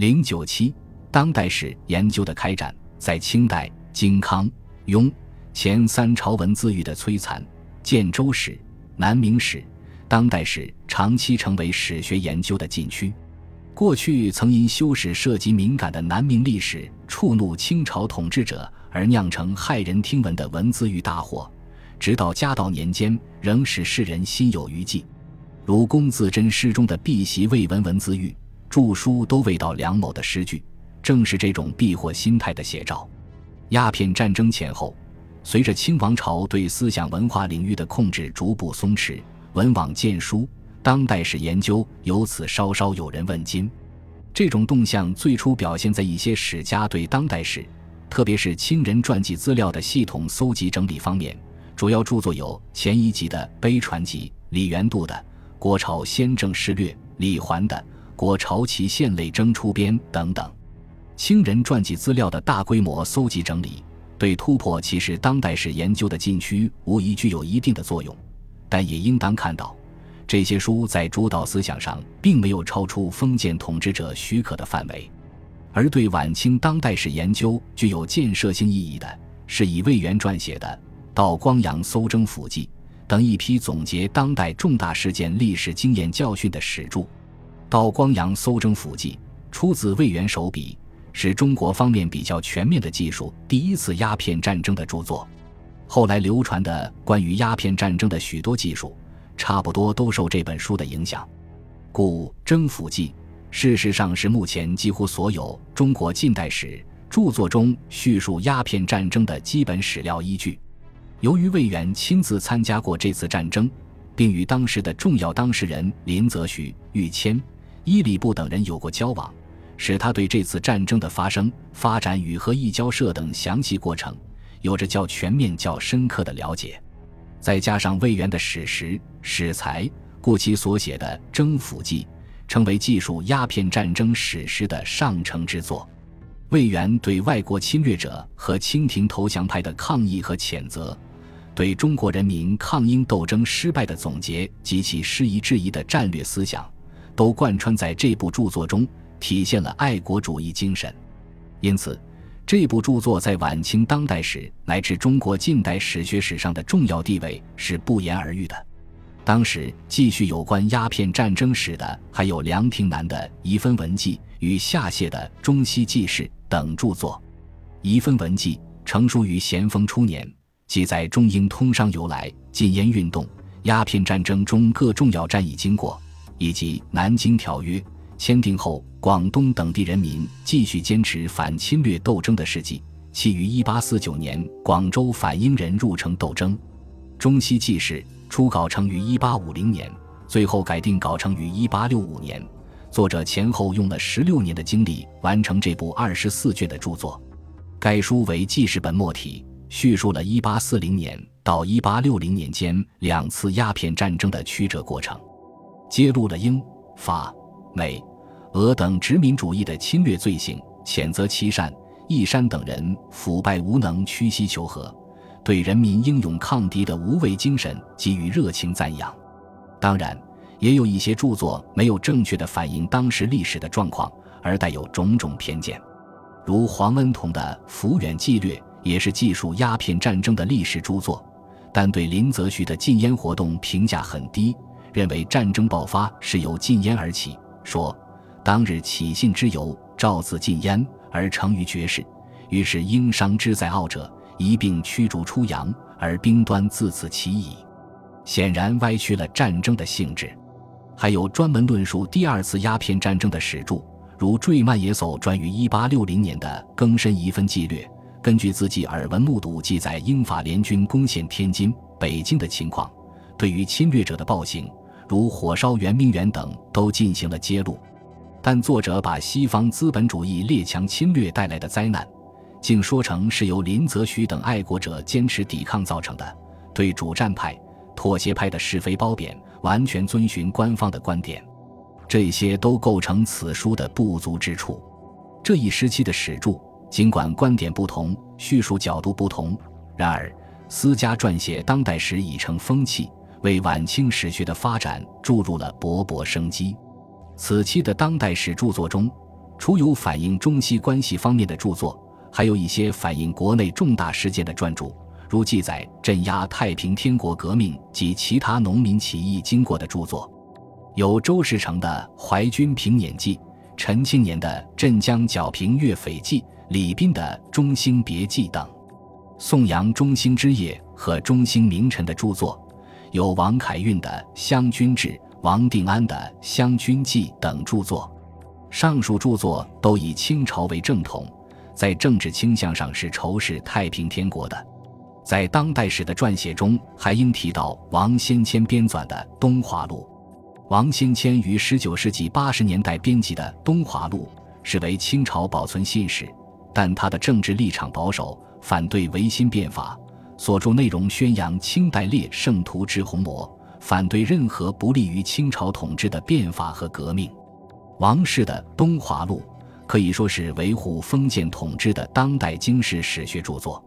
零九七，当代史研究的开展，在清代金康、雍前三朝文字狱的摧残，建州史、南明史、当代史长期成为史学研究的禁区。过去曾因修史涉及敏感的南明历史，触怒清朝统治者而酿成骇人听闻的文字狱大祸，直到嘉道年间，仍使世人心有余悸。如龚自珍诗中的“避习未闻文字狱”，著书都未到梁某的诗句，正是这种避祸心态的写照。鸦片战争前后，随着清王朝对思想文化领域的控制逐步松弛，文网渐疏。当代史研究由此稍稍有人问津，这种动向最初表现在一些史家对当代史，特别是清人传记资料的系统搜集整理方面。主要著作有钱一集的《碑传集》，李元度的《国朝先正事略》，李桓的《国朝旗县类征出编》等等。清人传记资料的大规模搜集整理，对突破其实当代史研究的禁区，无疑具有一定的作用，但也应当看到。这些书在主导思想上并没有超出封建统治者许可的范围，而对晚清当代史研究具有建设性意义的，是以魏源撰写的《道光洋搜征府记》等一批总结当代重大事件历史经验教训的史著。《道光洋搜征府记》出自魏源手笔，是中国方面比较全面的技术第一次鸦片战争的著作。后来流传的关于鸦片战争的许多技术。差不多都受这本书的影响，故《征服记》事实上是目前几乎所有中国近代史著作中叙述鸦片战争的基本史料依据。由于魏源亲自参加过这次战争，并与当时的重要当事人林则徐、玉谦、伊里布等人有过交往，使他对这次战争的发生、发展与和议交涉等详细过程有着较全面、较深刻的了解。再加上魏源的史实、史才，故其所写的《征服记》成为记述鸦片战争史实的上乘之作。魏源对外国侵略者和清廷投降派的抗议和谴责，对中国人民抗英斗争失败的总结及其失宜质疑的战略思想，都贯穿在这部著作中，体现了爱国主义精神。因此。这部著作在晚清当代史乃至中国近代史学史上的重要地位是不言而喻的。当时继续有关鸦片战争史的，还有梁廷南的《遗分文记》与夏谢的《中西纪事》等著作。《遗分文记》成书于咸丰初年，记载中英通商由来、禁烟运动、鸦片战争中各重要战役经过，以及南京条约。签订后，广东等地人民继续坚持反侵略斗争的事迹。其于1849年广州反英人入城斗争。中西纪事初稿成于1850年，最后改定稿成于1865年。作者前后用了十六年的精力完成这部二十四卷的著作。该书为记事本末体，叙述了1840年到1860年间两次鸦片战争的曲折过程，揭露了英法美。俄等殖民主义的侵略罪行，谴责琦善、义山等人腐败无能、屈膝求和，对人民英勇抗敌的无畏精神给予热情赞扬。当然，也有一些著作没有正确的反映当时历史的状况，而带有种种偏见，如黄恩同的《抚远纪略》也是记述鸦片战争的历史著作，但对林则徐的禁烟活动评价很低，认为战争爆发是由禁烟而起，说。当日起信之由，诏自禁烟而成于绝世，于是应伤之在傲者，一并驱逐出洋，而兵端自此起矣。显然歪曲了战争的性质。还有专门论述第二次鸦片战争的史著，如坠曼野叟专于一八六零年的《更深遗分纪略》，根据自己耳闻目睹记载英法联军攻陷天津、北京的情况，对于侵略者的暴行，如火烧圆明园等，都进行了揭露。但作者把西方资本主义列强侵略带来的灾难，竟说成是由林则徐等爱国者坚持抵抗造成的，对主战派、妥协派的是非褒贬，完全遵循官方的观点，这些都构成此书的不足之处。这一时期的史著，尽管观点不同，叙述角度不同，然而私家撰写当代史已成风气，为晚清史学的发展注入了勃勃生机。此期的当代史著作中，除有反映中西关系方面的著作，还有一些反映国内重大事件的专著，如记载镇压太平天国革命及其他农民起义经过的著作，有周士成的《淮军平捻记》，陈庆年的《镇江剿平岳匪记》，李斌的《中兴别记》等。颂扬中兴之业和中兴名臣的著作，有王凯运的《湘军志》、王定安的《湘军记》等著作。上述著作都以清朝为正统，在政治倾向上是仇视太平天国的。在当代史的撰写中，还应提到王先谦编纂的《东华录》。王先谦于十九世纪八十年代编辑的《东华录》是为清朝保存信史，但他的政治立场保守。反对维新变法，所著内容宣扬清代列圣徒之红魔，反对任何不利于清朝统治的变法和革命。王氏的《东华录》可以说是维护封建统治的当代经世史学著作。